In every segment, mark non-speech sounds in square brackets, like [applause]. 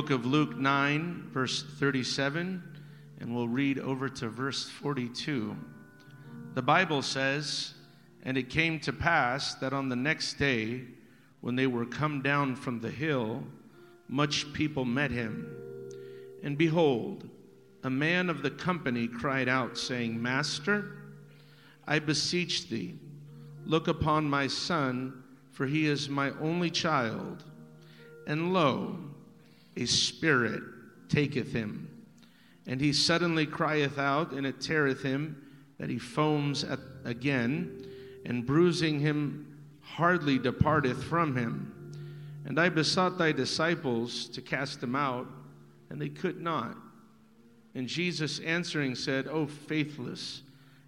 book of Luke 9, verse 37, and we'll read over to verse 42. The Bible says, And it came to pass that on the next day, when they were come down from the hill, much people met him. And behold, a man of the company cried out, saying, Master, I beseech thee, look upon my son, for he is my only child. And lo, a spirit taketh him. And he suddenly crieth out, and it teareth him, that he foams at, again, and bruising him hardly departeth from him. And I besought thy disciples to cast him out, and they could not. And Jesus answering said, O faithless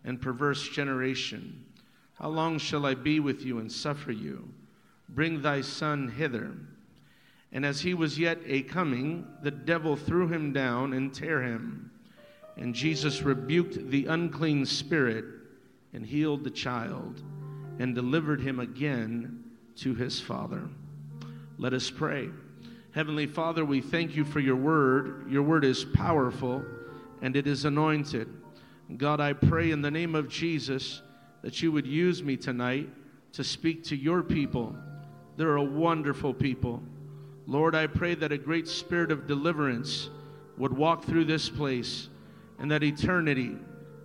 and perverse generation, how long shall I be with you and suffer you? Bring thy son hither. And as he was yet a coming, the devil threw him down and tear him. And Jesus rebuked the unclean spirit and healed the child and delivered him again to his father. Let us pray. Heavenly Father, we thank you for your word. Your word is powerful and it is anointed. God, I pray in the name of Jesus that you would use me tonight to speak to your people. They're a wonderful people. Lord, I pray that a great spirit of deliverance would walk through this place and that eternity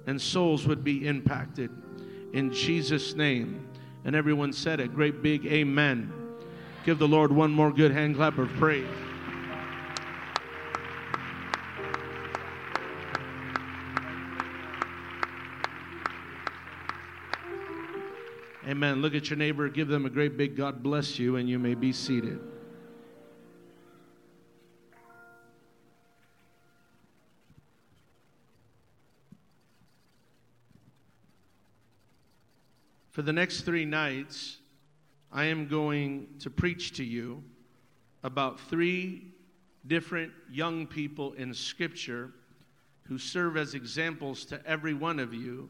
and souls would be impacted. In Jesus' name. And everyone said a great big amen. Give the Lord one more good hand clap of praise. Amen. Look at your neighbor, give them a great big God bless you, and you may be seated. For the next three nights, I am going to preach to you about three different young people in Scripture who serve as examples to every one of you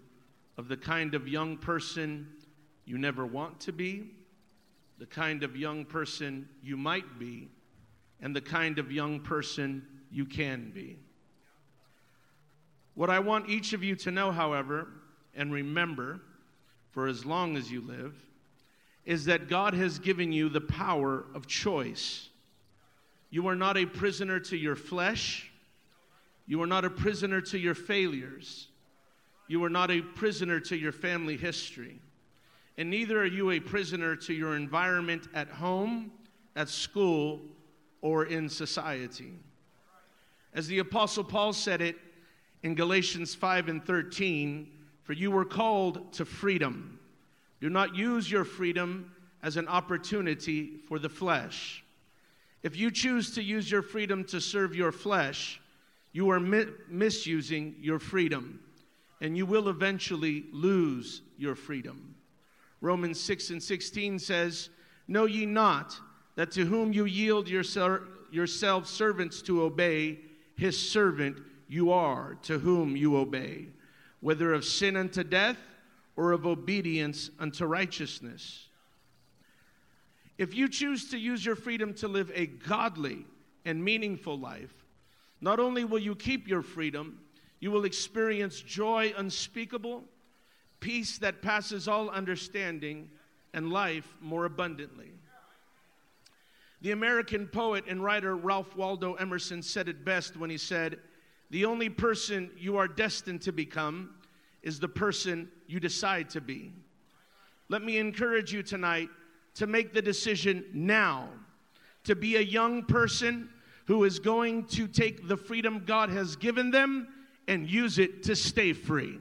of the kind of young person you never want to be, the kind of young person you might be, and the kind of young person you can be. What I want each of you to know, however, and remember, for as long as you live is that God has given you the power of choice. You are not a prisoner to your flesh. You are not a prisoner to your failures. You are not a prisoner to your family history. And neither are you a prisoner to your environment at home, at school, or in society. As the Apostle Paul said it in Galatians 5 and 13, for you were called to freedom. Do not use your freedom as an opportunity for the flesh. If you choose to use your freedom to serve your flesh, you are mi- misusing your freedom, and you will eventually lose your freedom. Romans 6 and 16 says, Know ye not that to whom you yield yourselves servants to obey, his servant you are, to whom you obey whether of sin unto death or of obedience unto righteousness. If you choose to use your freedom to live a godly and meaningful life, not only will you keep your freedom, you will experience joy unspeakable, peace that passes all understanding, and life more abundantly. The American poet and writer Ralph Waldo Emerson said it best when he said, the only person you are destined to become is the person you decide to be. Let me encourage you tonight to make the decision now to be a young person who is going to take the freedom God has given them and use it to stay free.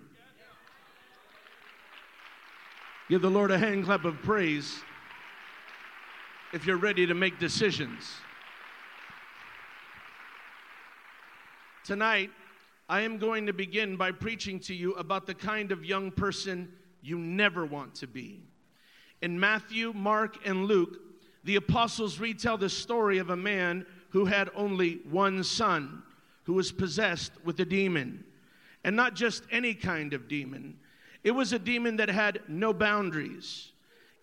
Give the Lord a hand clap of praise if you're ready to make decisions. Tonight, I am going to begin by preaching to you about the kind of young person you never want to be. In Matthew, Mark, and Luke, the apostles retell the story of a man who had only one son who was possessed with a demon. And not just any kind of demon, it was a demon that had no boundaries.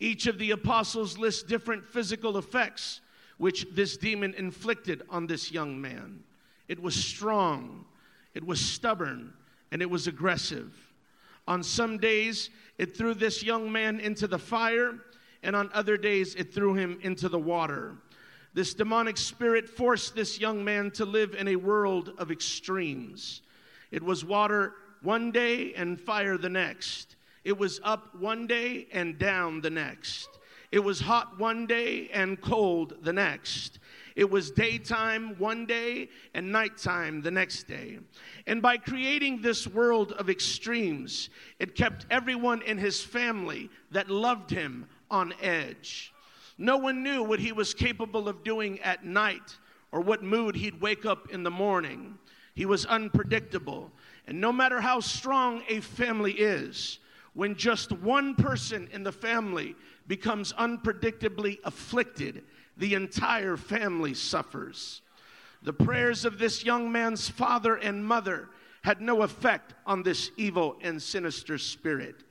Each of the apostles lists different physical effects which this demon inflicted on this young man. It was strong, it was stubborn, and it was aggressive. On some days, it threw this young man into the fire, and on other days, it threw him into the water. This demonic spirit forced this young man to live in a world of extremes. It was water one day and fire the next. It was up one day and down the next. It was hot one day and cold the next. It was daytime one day and nighttime the next day. And by creating this world of extremes, it kept everyone in his family that loved him on edge. No one knew what he was capable of doing at night or what mood he'd wake up in the morning. He was unpredictable. And no matter how strong a family is, when just one person in the family becomes unpredictably afflicted, the entire family suffers. The prayers of this young man's father and mother had no effect on this evil and sinister spirit.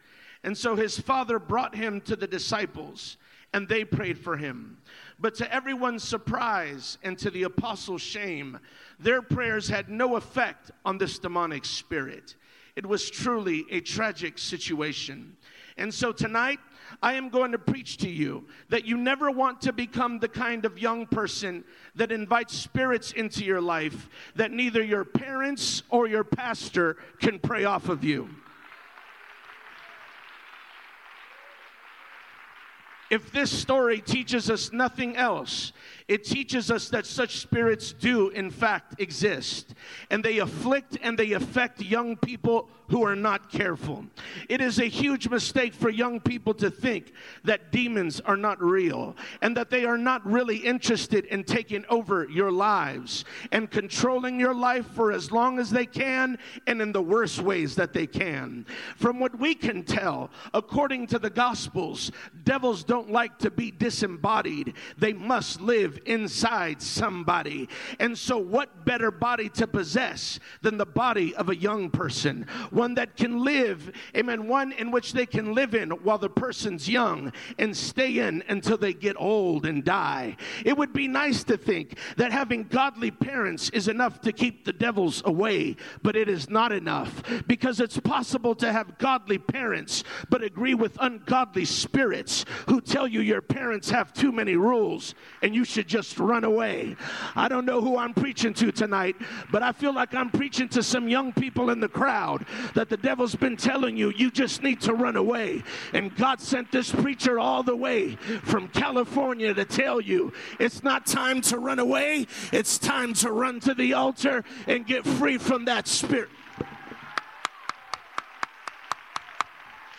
And so his father brought him to the disciples, and they prayed for him. But to everyone's surprise and to the apostles' shame, their prayers had no effect on this demonic spirit. It was truly a tragic situation. And so tonight, I am going to preach to you that you never want to become the kind of young person that invites spirits into your life that neither your parents or your pastor can pray off of you. If this story teaches us nothing else, it teaches us that such spirits do, in fact, exist. And they afflict and they affect young people who are not careful. It is a huge mistake for young people to think that demons are not real and that they are not really interested in taking over your lives and controlling your life for as long as they can and in the worst ways that they can. From what we can tell, according to the Gospels, devils don't like to be disembodied, they must live inside somebody. And so, what better body to possess than the body of a young person? One that can live, amen, one in which they can live in while the person's young and stay in until they get old and die. It would be nice to think that having godly parents is enough to keep the devils away, but it is not enough because it's possible to have godly parents but agree with ungodly spirits who tell you your parents have too many rules and you should just run away. I don't know who I'm preaching to tonight, but I feel like I'm preaching to some young people in the crowd that the devil's been telling you, you just need to run away. And God sent this preacher all the way from California to tell you it's not time to run away, it's time to run to the altar and get free from that spirit.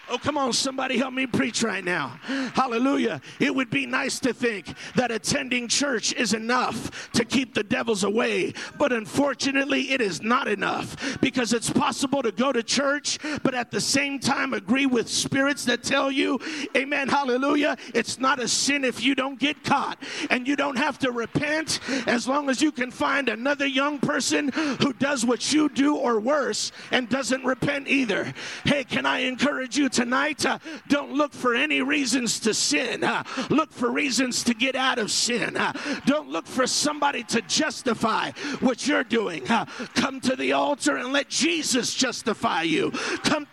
Oh, come on, somebody help me preach right now. Hallelujah. It would be nice to think that attending church is enough to keep the devils away, but unfortunately, it is not enough because it's possible to go to church, but at the same time agree with spirits that tell you, Amen, hallelujah, it's not a sin if you don't get caught and you don't have to repent as long as you can find another young person who does what you do or worse and doesn't repent either. Hey, can I encourage you tonight, uh, don't look for any reasons to sin. Uh, look for reasons to get out of sin. Uh, don't look for somebody to justify what you're doing. Come to the altar and let Jesus justify you. Come.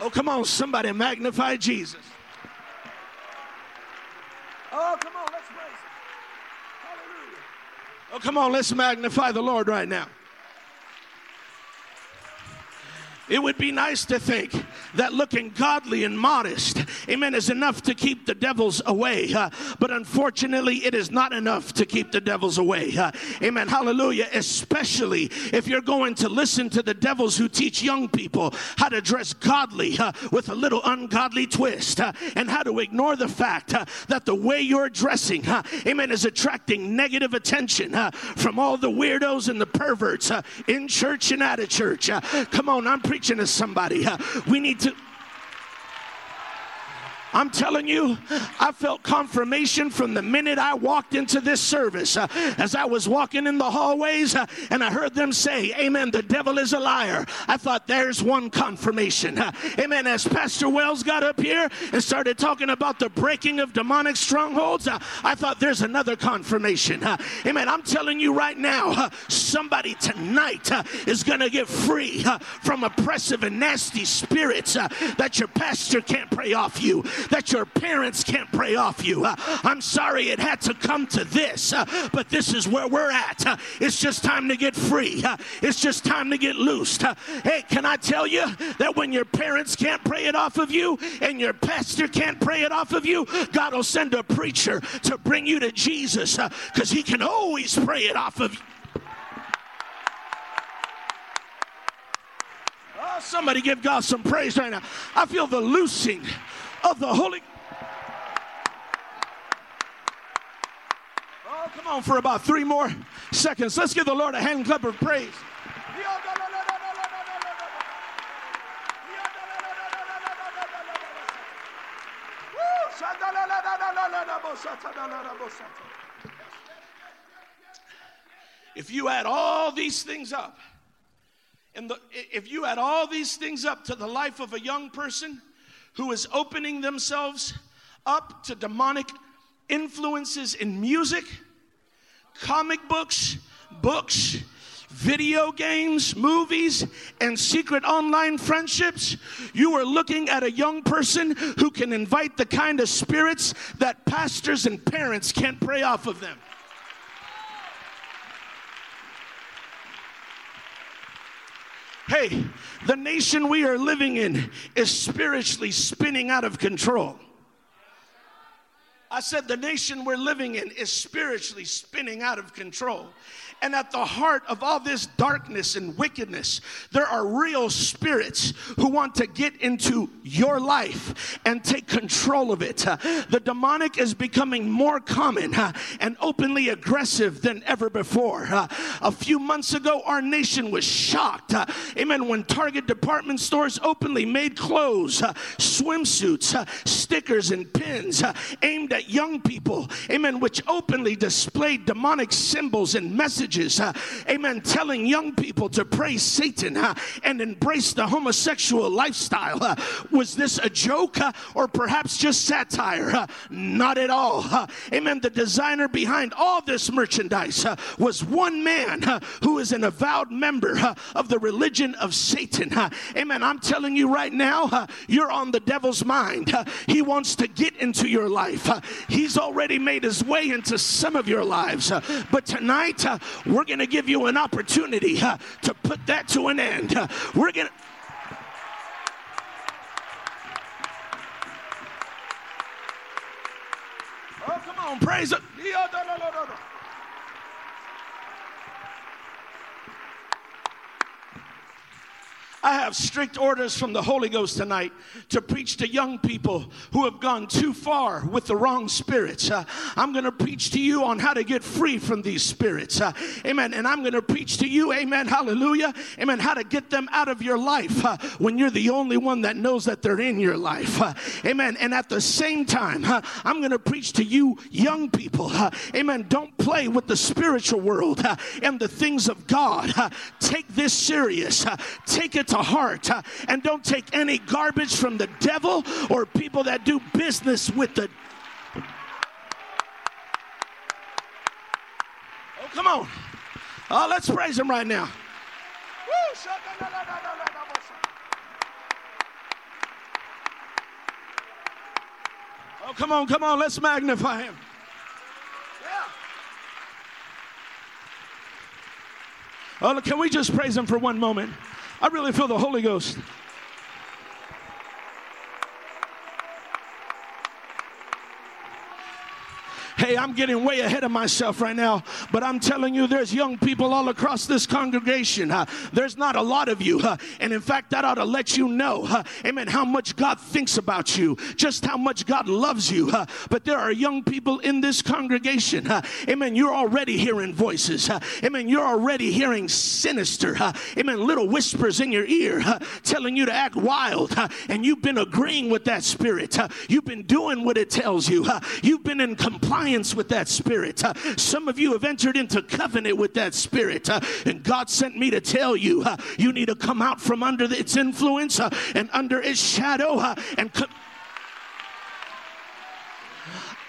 Oh, come on, somebody magnify Jesus. Oh, come on, let's praise Him. Hallelujah. Oh, come on, let's magnify the Lord right now. It would be nice to think that looking godly and modest, amen, is enough to keep the devils away. Uh, but unfortunately, it is not enough to keep the devils away. Uh, amen. Hallelujah. Especially if you're going to listen to the devils who teach young people how to dress godly uh, with a little ungodly twist and how to ignore the fact that the way you're dressing, amen, is attracting negative attention from all the weirdos and the perverts in church and out of church. come on, I'm preaching to somebody. we need to. I'm telling you, I felt confirmation from the minute I walked into this service. Uh, as I was walking in the hallways uh, and I heard them say, Amen, the devil is a liar. I thought, there's one confirmation. Uh, amen. As Pastor Wells got up here and started talking about the breaking of demonic strongholds, uh, I thought, there's another confirmation. Uh, amen. I'm telling you right now, uh, somebody tonight is going to get free from oppressive and nasty spirits that your pastor can't pray off you that your parents can't pray off you. Uh, I'm sorry it had to come to this, uh, but this is where we're at. Uh, it's just time to get free. It's just time to get loosed. Hey, can I tell you that when your parents can't pray it off of you and your pastor can't pray it off of you, God will send a preacher to bring you to Jesus because he can always pray it off of you. Oh, somebody give God some praise right now. I feel the loosing of the Holy Oh, come on for about three more seconds. Let's give the Lord a hand clap of praise. If you add all these things up, and the, if you add all these things up to the life of a young person, who is opening themselves up to demonic influences in music, comic books, books, video games, movies, and secret online friendships, you are looking at a young person who can invite the kind of spirits that pastors and parents can't pray off of them. Hey, the nation we are living in is spiritually spinning out of control. I said the nation we're living in is spiritually spinning out of control. And at the heart of all this darkness and wickedness, there are real spirits who want to get into your life and take control of it. The demonic is becoming more common uh, and openly aggressive than ever before. Uh, a few months ago, our nation was shocked. Uh, amen. When Target department stores openly made clothes, swimsuits, stickers, and pins aimed at young people, amen, which openly displayed demonic symbols and messages uh, amen, telling young people to praise Satan uh, and embrace the homosexual lifestyle. Uh, was this a joke or perhaps just satire? Not at all. Amen. The designer behind all this merchandise was one man who is an avowed member of the religion of Satan. amen. I'm telling you right now, you're on the devil's mind. he wants to get into your life. he's already made his way into some of your lives. but tonight, we're going to give you an opportunity uh, to put that to an end. Uh, we're going to. Oh, come on, praise it. I have strict orders from the Holy Ghost tonight to preach to young people who have gone too far with the wrong spirits. Uh, I'm going to preach to you on how to get free from these spirits. Uh, amen. And I'm going to preach to you, amen, hallelujah, amen, how to get them out of your life uh, when you're the only one that knows that they're in your life. Uh, amen. And at the same time, uh, I'm going to preach to you, young people, uh, amen, don't play with the spiritual world and the things of God. take this serious. take it to heart uh, and don't take any garbage from the devil or people that do business with the Oh, come on. Oh, let's praise him right now. Oh, come on, come on, let's magnify him. Oh, can we just praise him for one moment? I really feel the Holy Ghost. Hey, I'm getting way ahead of myself right now, but I'm telling you, there's young people all across this congregation. Uh, there's not a lot of you. Uh, and in fact, that ought to let you know, uh, amen, how much God thinks about you, just how much God loves you. But there are young people in this congregation. Amen. You're already hearing voices. Amen. You're already hearing sinister, amen, little whispers in your ear telling you to act wild. and you've been agreeing with that spirit. you've been doing what it tells you. you've been in compliance with that spirit. Uh, some of you have entered into covenant with that spirit. Uh, and God sent me to tell you, uh, you need to come out from under its influence and under its shadow and come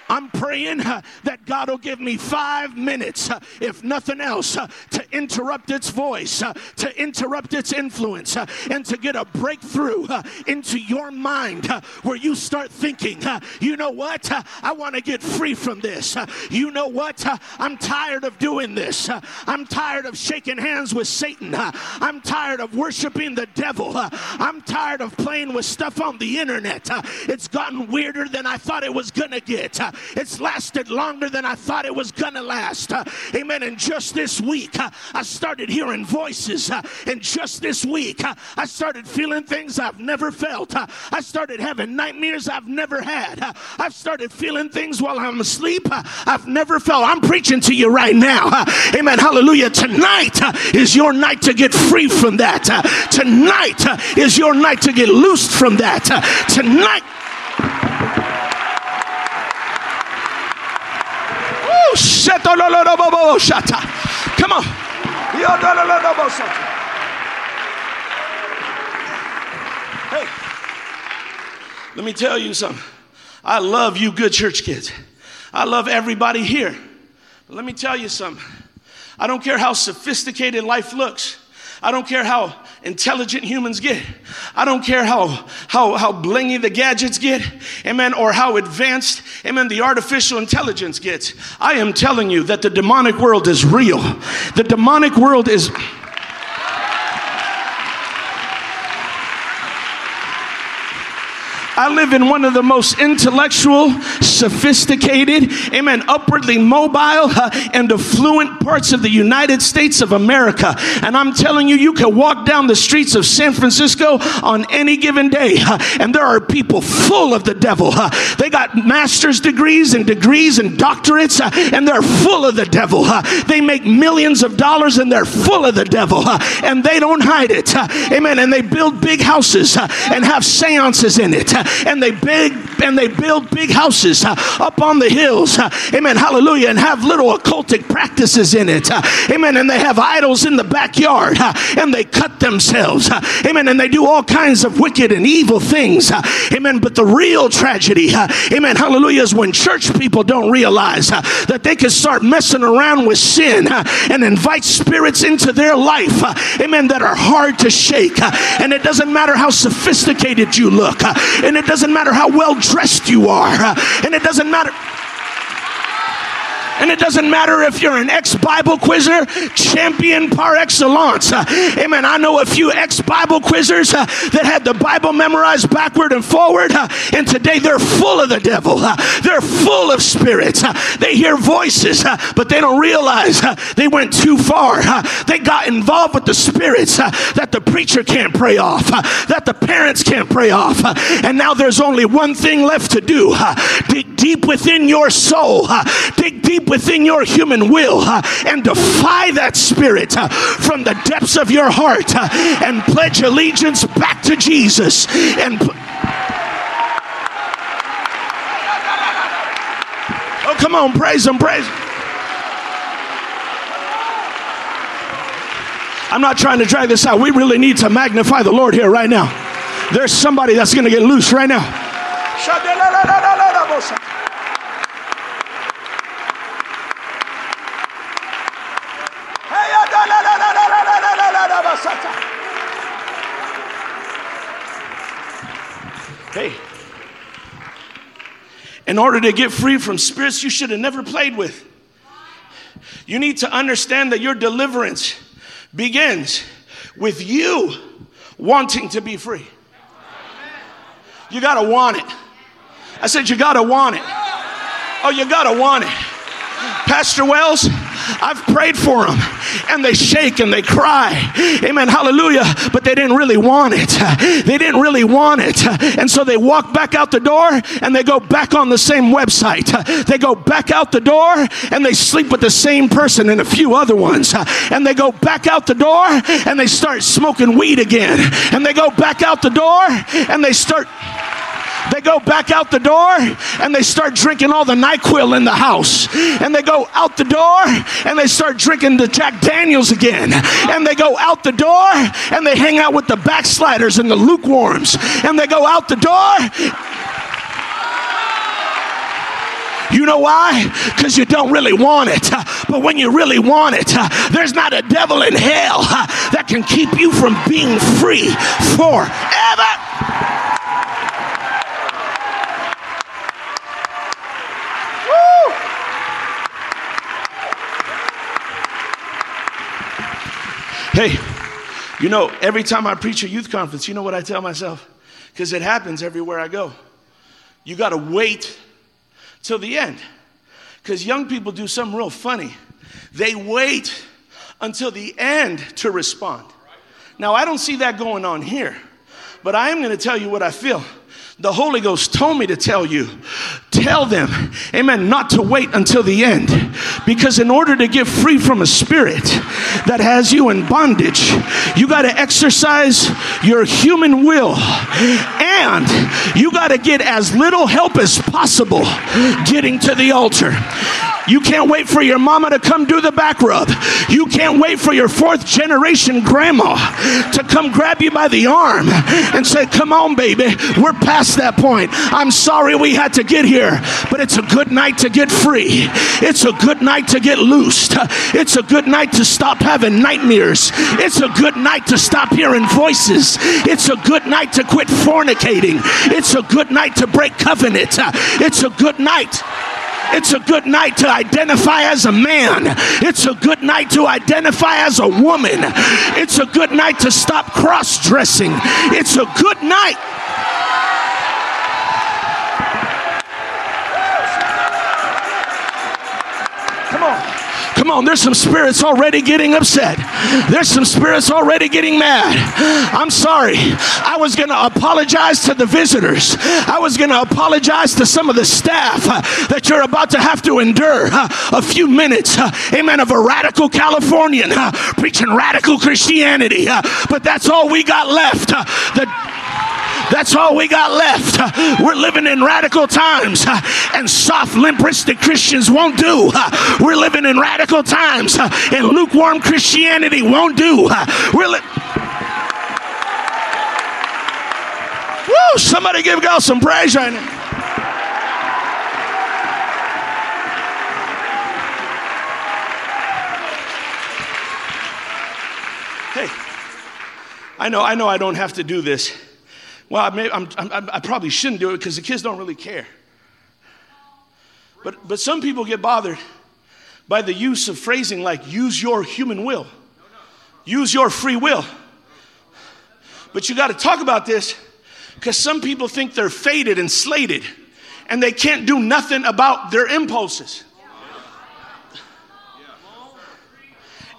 I'm praying uh, that God will give me five minutes, uh, if nothing else, uh, to interrupt its voice, uh, to interrupt its influence, uh, and to get a breakthrough uh, into your mind where you start thinking, you know what? I want to get free from this. you know what? I'm tired of doing this. I'm tired of shaking hands with Satan. I'm tired of worshiping the devil. I'm tired of playing with stuff on the internet. it's gotten weirder than I thought it was going to get. It's lasted longer than I thought it was gonna last. Uh, amen. And just this week, uh, I started hearing voices. Uh, and just this week, uh, I started feeling things I've never felt. Uh, I started having nightmares I've never had. Uh, I've started feeling things while I'm asleep I've never felt. I'm preaching to you right now. amen. Hallelujah. Tonight is your night to get free from that. tonight is your night to get loosed from that. tonight. Come on. Hey, let me tell you something. I love you, good church kids. I love everybody here. But let me tell you something. I don't care how sophisticated life looks. I don't care how intelligent humans get. I don't care how, how, how blingy the gadgets get, amen, or how advanced, amen, the artificial intelligence gets. I am telling you that the demonic world is real. The demonic world is. I live in one of the most intellectual, sophisticated, amen, upwardly mobile, uh, and affluent parts of the United States of America. And I'm telling you, you can walk down the streets of San Francisco on any given day, uh, and there are people full of the devil. Uh, they got master's degrees and degrees and doctorates, uh, and they're full of the devil. Uh, they make millions of dollars, and they're full of the devil, uh, and they don't hide it. amen. And they build big houses and have seances in it and they big and they build big houses uh, up on the hills. Uh, amen. Hallelujah. And have little occultic practices in it. Uh, amen. And they have idols in the backyard uh, and they cut themselves. Uh, amen. And they do all kinds of wicked and evil things. Uh, amen. But the real tragedy, amen. Hallelujah, is when church people don't realize that they can start messing around with sin and invite spirits into their life. Amen. That are hard to shake. And it doesn't matter how sophisticated you look. And it it doesn't matter how well dressed you are. And it doesn't matter. And it doesn't matter if you're an ex Bible quizzer, champion par excellence. Uh, amen. I know a few ex Bible quizzers uh, that had the Bible memorized backward and forward, uh, and today they're full of the devil. Uh, they're full of spirits. Uh, they hear voices, uh, but they don't realize they went too far. they got involved with the spirits that the preacher can't pray off, that the parents can't pray off. and now there's only one thing left to do dig deep within your soul, dig deep within your human will and defy that spirit from the depths of your heart and pledge allegiance back to Jesus and Oh, come on, praise him, praise him. I'm not trying to drag this out. We really need to magnify the Lord here right now. There's somebody that's going to get loose right now. Hey, in order to get free from spirits you should have never played with, you need to understand that your deliverance begins with you wanting to be free. You got to want it. I said, You got to want it. Oh, you gotta want it. Pastor Wells, I've prayed for them and they shake and they cry. Amen. Hallelujah. But they didn't really want it. They didn't really want it. And so they walk back out the door and they go back on the same website. They go back out the door and they sleep with the same person and a few other ones. And they go back out the door and they start smoking weed again. And they go back out the door and they start. They go back out the door and they start drinking all the NyQuil in the house. And they go out the door and they start drinking the Jack Daniels again. And they go out the door and they hang out with the backsliders and the lukewarms. And they go out the door you know why? Because you don't really want it. [laughs] But when you really want it, [laughs] there's not a devil in hell [laughs] that can keep you from being free forever. Hey, you know, every time I preach a youth conference, you know what I tell myself? Because it happens everywhere I go. You got to wait till the end. Because young people do something real funny. They wait until the end to respond. Now, I don't see that going on here, but I am going to tell you what I feel. The Holy Ghost told me to tell you, tell them, amen, not to wait until the end. Because in order to get free from a spirit that has you in bondage, you got to exercise your human will and you got to get as little help as possible getting to the altar. You can't wait for your mama to come do the back rub. You can't wait for your fourth generation grandma to come grab you by the arm and say, Come on, baby, we're past that point. I'm sorry we had to get here, but it's a good night to get free. It's a good night to get loosed. It's a good night to stop having nightmares. It's a good night to stop hearing voices. It's a good night to quit fornicating. It's a good night to break covenant. It's a good night. It's a good night to identify as a man. It's a good night to identify as a woman. It's a good night to stop cross dressing. It's a good night. Come on. Come on, there's some spirits already getting upset. There's some spirits already getting mad. I'm sorry. I was going to apologize to the visitors. I was going to apologize to some of the staff uh, that you're about to have to endure uh, a few minutes, uh, amen, of a radical Californian uh, preaching radical Christianity. Uh, but that's all we got left. Uh, the that's all we got left. We're living in radical times, and soft, limp wristed Christians won't do. We're living in radical times, and lukewarm Christianity won't do. We're li- Woo! Somebody give God some praise right now. Hey, I know, I know I don't have to do this well, I, may, I'm, I'm, i probably shouldn't do it because the kids don't really care. But, but some people get bothered by the use of phrasing like use your human will, use your free will. But you got to talk about this because some people think they're fated and slated and they can't do nothing about their impulses.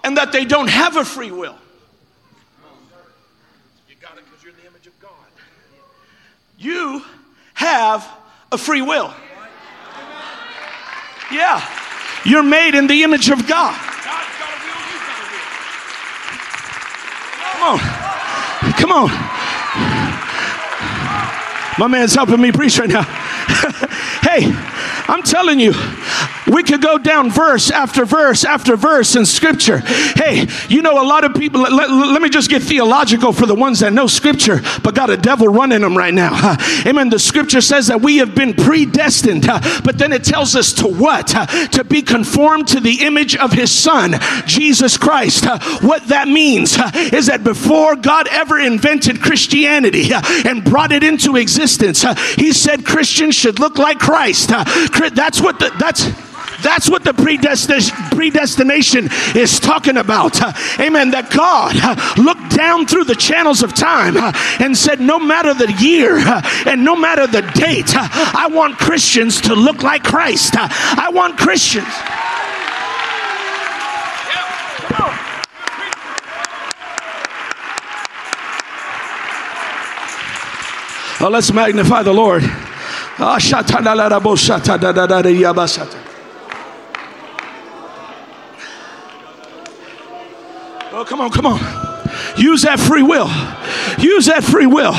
And that they don't have a free will. You have a free will. Yeah. You're made in the image of God. Come on. Come on. My man's helping me preach right now. [laughs] hey, I'm telling you, we could go down verse after verse after verse in scripture. Hey, you know, a lot of people, let, let, let me just get theological for the ones that know scripture, but got a devil running them right now. Amen. The scripture says that we have been predestined, but then it tells us to what? To be conformed to the image of his son, Jesus Christ. what that means is that before God ever invented Christianity and brought it into existence, he said Christians should look like Christ. that's what the, that's That's what the predestination is talking about. Amen. That God looked down through the channels of time and said, No matter the year and no matter the date, I want Christians to look like Christ. I want Christians. Oh, let's magnify the Lord. Ah, oh, come on, come on. Use that free will. Use that free will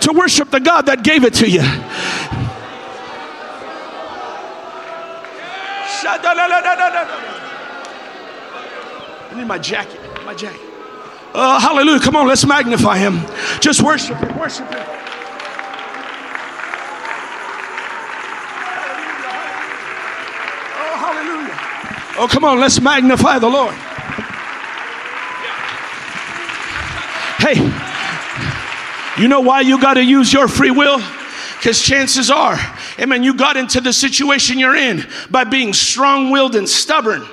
to worship the God that gave it to you. I need my jacket. My jacket. Oh, hallelujah. Come on, let's magnify him. Just worship him. Worship him. Oh, hallelujah. Oh, come on, let's magnify the Lord. Hey, you know why you got to use your free will? Because chances are, amen, you got into the situation you're in by being strong willed and stubborn.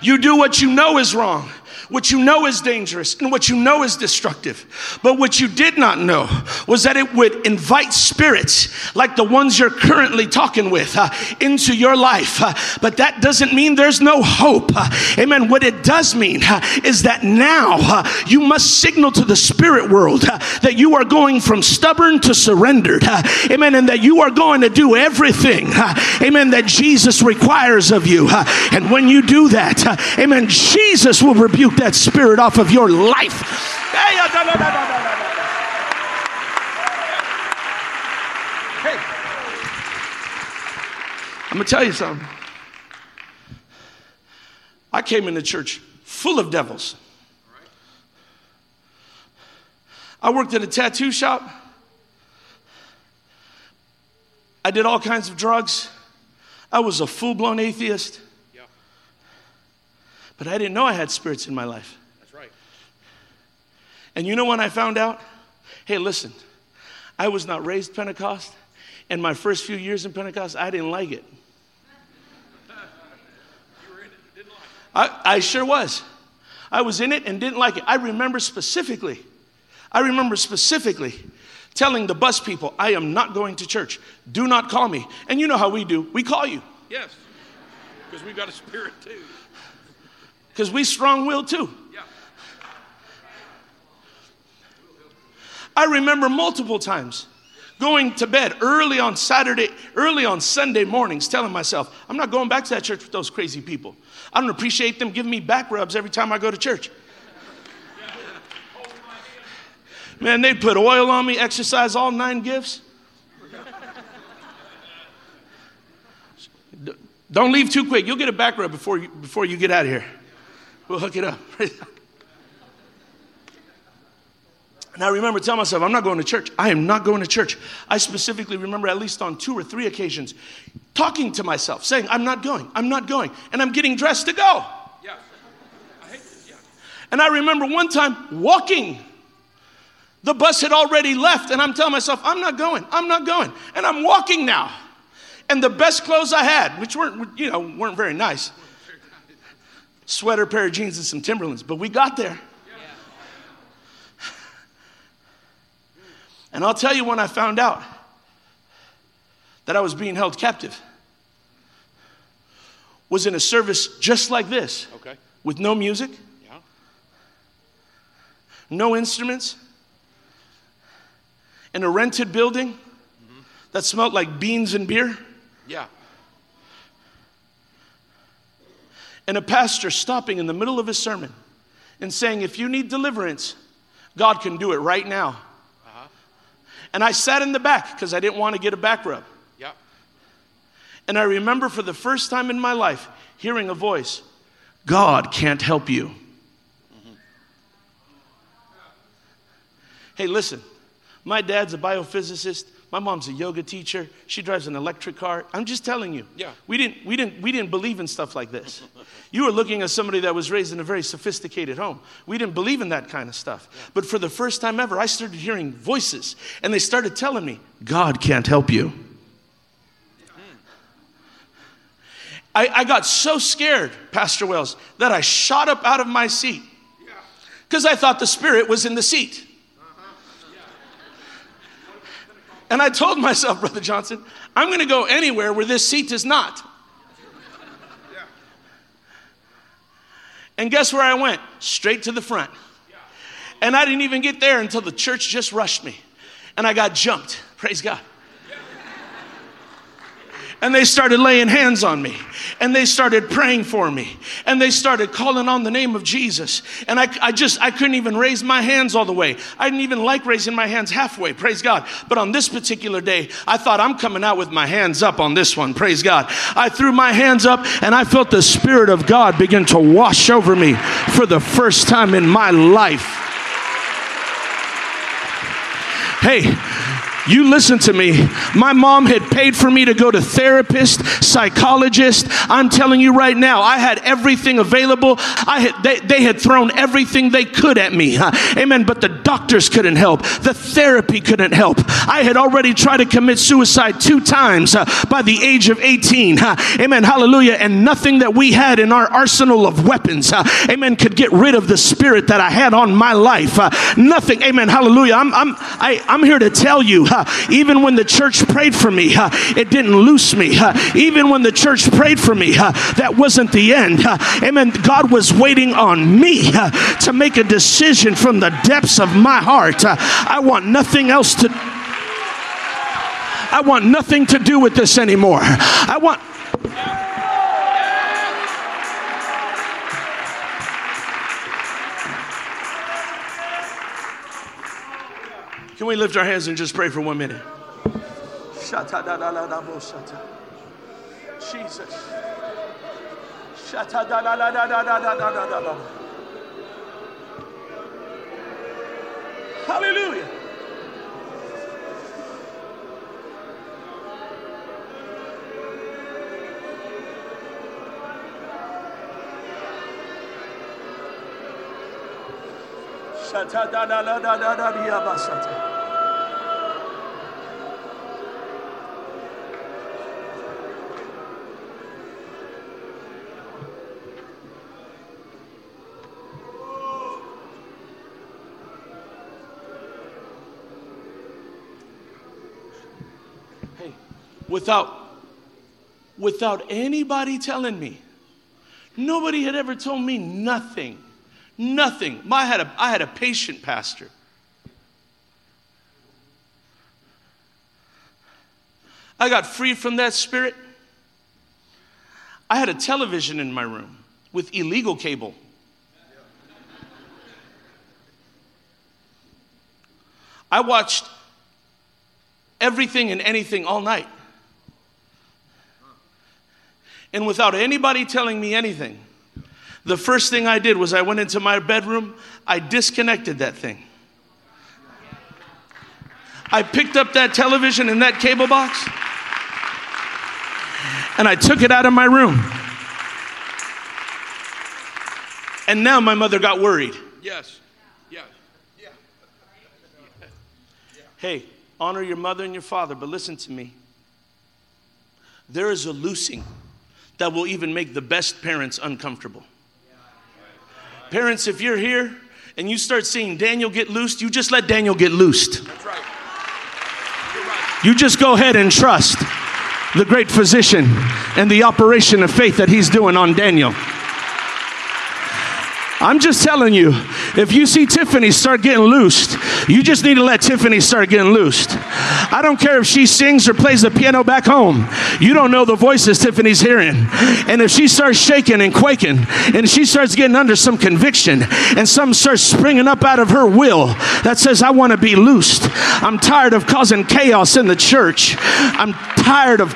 You do what you know is wrong what you know is dangerous and what you know is destructive. But what you did not know was that it would invite spirits like the ones you're currently talking with uh, into your life. Uh, but that doesn't mean there's no hope. Uh, amen. What it does mean uh, is that now uh, you must signal to the spirit world uh, that you are going from stubborn to surrendered. amen. And that you are going to do everything, amen, that Jesus requires of you. and when you do that, amen, Jesus will rebuke that spirit off of your life. Hey, I'm going to tell you something. I came into church full of devils. I worked at a tattoo shop. I did all kinds of drugs. I was a full blown atheist. But I didn't know I had spirits in my life. That's right. And you know when I found out? Hey, listen, I was not raised Pentecost, and my first few years in Pentecost, I didn't like it. I, I sure was. I was in it and didn't like it. I remember specifically, I remember specifically telling the bus people, I am not going to church. Do not call me. And you know how we do. We call you. Yes, because we've got a spirit too because we strong willed too. I remember multiple times going to bed early on Saturday, early on Sunday mornings, telling myself, I'm not going back to that church with those crazy people. I don't appreciate them giving me back rubs every time I go to church. Man, they'd put oil on me, exercise all nine gifts. Don't leave too quick. You'll get a back rub before you, before you get out of here. We'll hook it up. And I remember telling myself, I'm not going to church. I am not going to church. I specifically remember, at least on two or three occasions, talking to myself, saying, I'm not going, I'm not going. And I'm getting dressed to go. Yeah. I hate Yeah. And I remember one time walking. The bus had already left, and I'm telling myself, I'm not going, I'm not going. And I'm walking now. And the best clothes I had, which weren't, you know, weren't very nice, sweater, pair of jeans, and some Timberlands. But we got there. And I'll tell you when I found out that I was being held captive was in a service just like this. Okay. With no music. Yeah. No instruments. In a rented building mm-hmm. that smelled like beans and beer. Yeah. And a pastor stopping in the middle of his sermon and saying, If you need deliverance, God can do it right now. Uh-huh. And I sat in the back because I didn't want to get a back rub. Yeah. And I remember for the first time in my life hearing a voice God can't help you. Mm-hmm. Hey, listen, my dad's a biophysicist. My mom's a yoga teacher. She drives an electric car. I'm just telling you. Yeah. We didn't, we didn't, we didn't believe in stuff like this. [laughs] you were looking at somebody that was raised in a very sophisticated home. We didn't believe in that kind of stuff. Yeah. But for the first time ever, I started hearing voices, and they started telling me, God can't help you. I, I got so scared, Pastor Wells, that I shot up out of my seat because I thought the Spirit was in the seat. And I told myself, [laughs] Brother Johnson, I'm going to go anywhere where this seat is not. And guess where I went? Straight to the front. And I didn't even get there until the church just rushed me. And I got jumped. [laughs] Praise God and they started laying hands on me. And they started praying for me. And they started calling on the name of jesus. And I, I just i couldn't even raise my hands all the way. I didn't even like raising my hands halfway. Praise god. But on this particular day i thought i'm coming out with my hands up on this one. Praise god. I threw my hands up and i felt the spirit of god begin to wash over me for the first time in my life. Hey you listen to me. My mom had paid for me to go to therapist, psychologist. I'm telling you right now, I had everything available. I had, they, they had thrown everything they could at me. Huh? [laughs] Amen. But the doctors couldn't help. The therapy couldn't help. I had already tried to commit suicide two times uh, by the age of 18. Huh? [laughs] Amen. Hallelujah. And nothing that we had in our arsenal of weapons, uh, amen, could get rid of the spirit that I had on my life. Uh, nothing. Amen. Hallelujah. I'm, I'm, I, I'm here to tell you [laughs] even when the church prayed for me, uh, it didn't loose me. Uh, even when the church prayed for me, uh, that wasn't the end. Amen. God was waiting on me to make a decision from the depths of my heart. I want nothing else to I want nothing to do with this anymore. I want Can we lift our hands and just pray for one minute? Jesus. Shata da da da da da da da da da da da. Hallelujah. Shata da da da da da da da without without anybody telling me. Nobody had ever told me nothing. Nothing. I had a, I had a patient pastor. I got free from that spirit. I had a television in my room with illegal cable. I watched everything and anything all night. And without anybody telling me anything, the first thing I did was I went into my bedroom, I disconnected that thing. I picked up that television and that cable box and I took it out of my room. And now my mother got worried. Yes. Yeah. Yeah. Hey, honor your mother and your father, but listen to me. There is a loosing that will even make the best parents uncomfortable. Parents, if you're here and you start seeing Daniel get loosed, you just let Daniel get loosed. That's right. right. You just go ahead and trust the great physician and the operation of faith that he's doing on Daniel. I'm just telling you, if you see Tiffany start getting loosed, you just need to let Tiffany start getting loosed. I don't care if she sings or plays the piano back home. You don't know the voices Tiffany's hearing. And if she starts shaking and quaking and she starts getting under some conviction and something starts springing up out of her will that says, I want to be loosed. I'm tired of causing chaos in the church. I'm tired of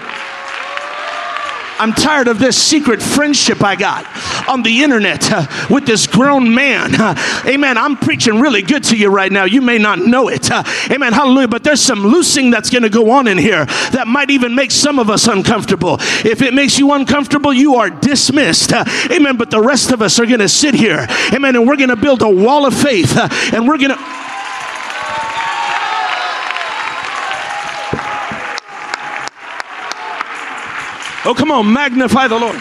I'm tired of this secret friendship I got on the internet uh, with this grown man. Uh, amen. I'm preaching really good to you right now. You may not know it. Uh, amen. Hallelujah. But there's some loosing that's going to go on in here that might even make some of us uncomfortable. If it makes you uncomfortable, you are dismissed. Uh, amen. But the rest of us are going to sit here. Amen. And we're going to build a wall of faith uh, and we're going to. Oh, come on, magnify the Lord.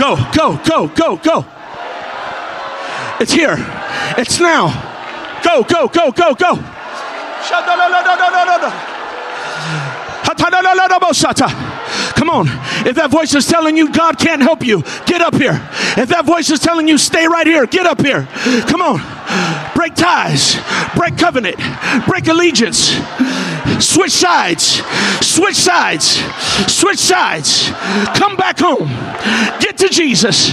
Go, go, go, go, go. It's here. It's now. Go, go, go, go, go. Come on. If that voice is telling you God can't help you, get up here. If that voice is telling you stay right here, get up here. Come on. Break ties, break covenant, break allegiance. Switch sides, switch sides, switch sides. Come back home. Get to Jesus.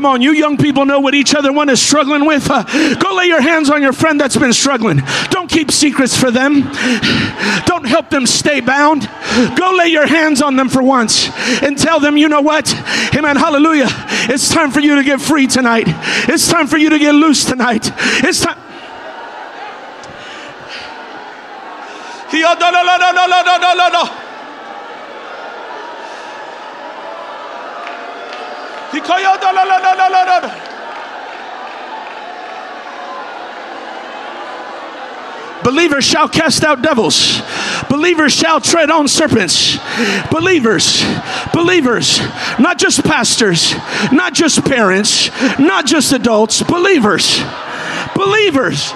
Come on, you young people know what each other one is struggling with. Uh, go lay your hands on your friend that's been struggling. Don't keep secrets for them. Don't help them stay bound. Go lay your hands on them for once and tell them, you know what? Amen. Hallelujah. It's time for you to get free tonight. It's time for you to get loose tonight. It's time. No, no, no, no, no, no, no, no, Believers shall cast out devils. Believers shall tread on serpents. Believers, believers, not just pastors, not just parents, not just adults, believers. Believers.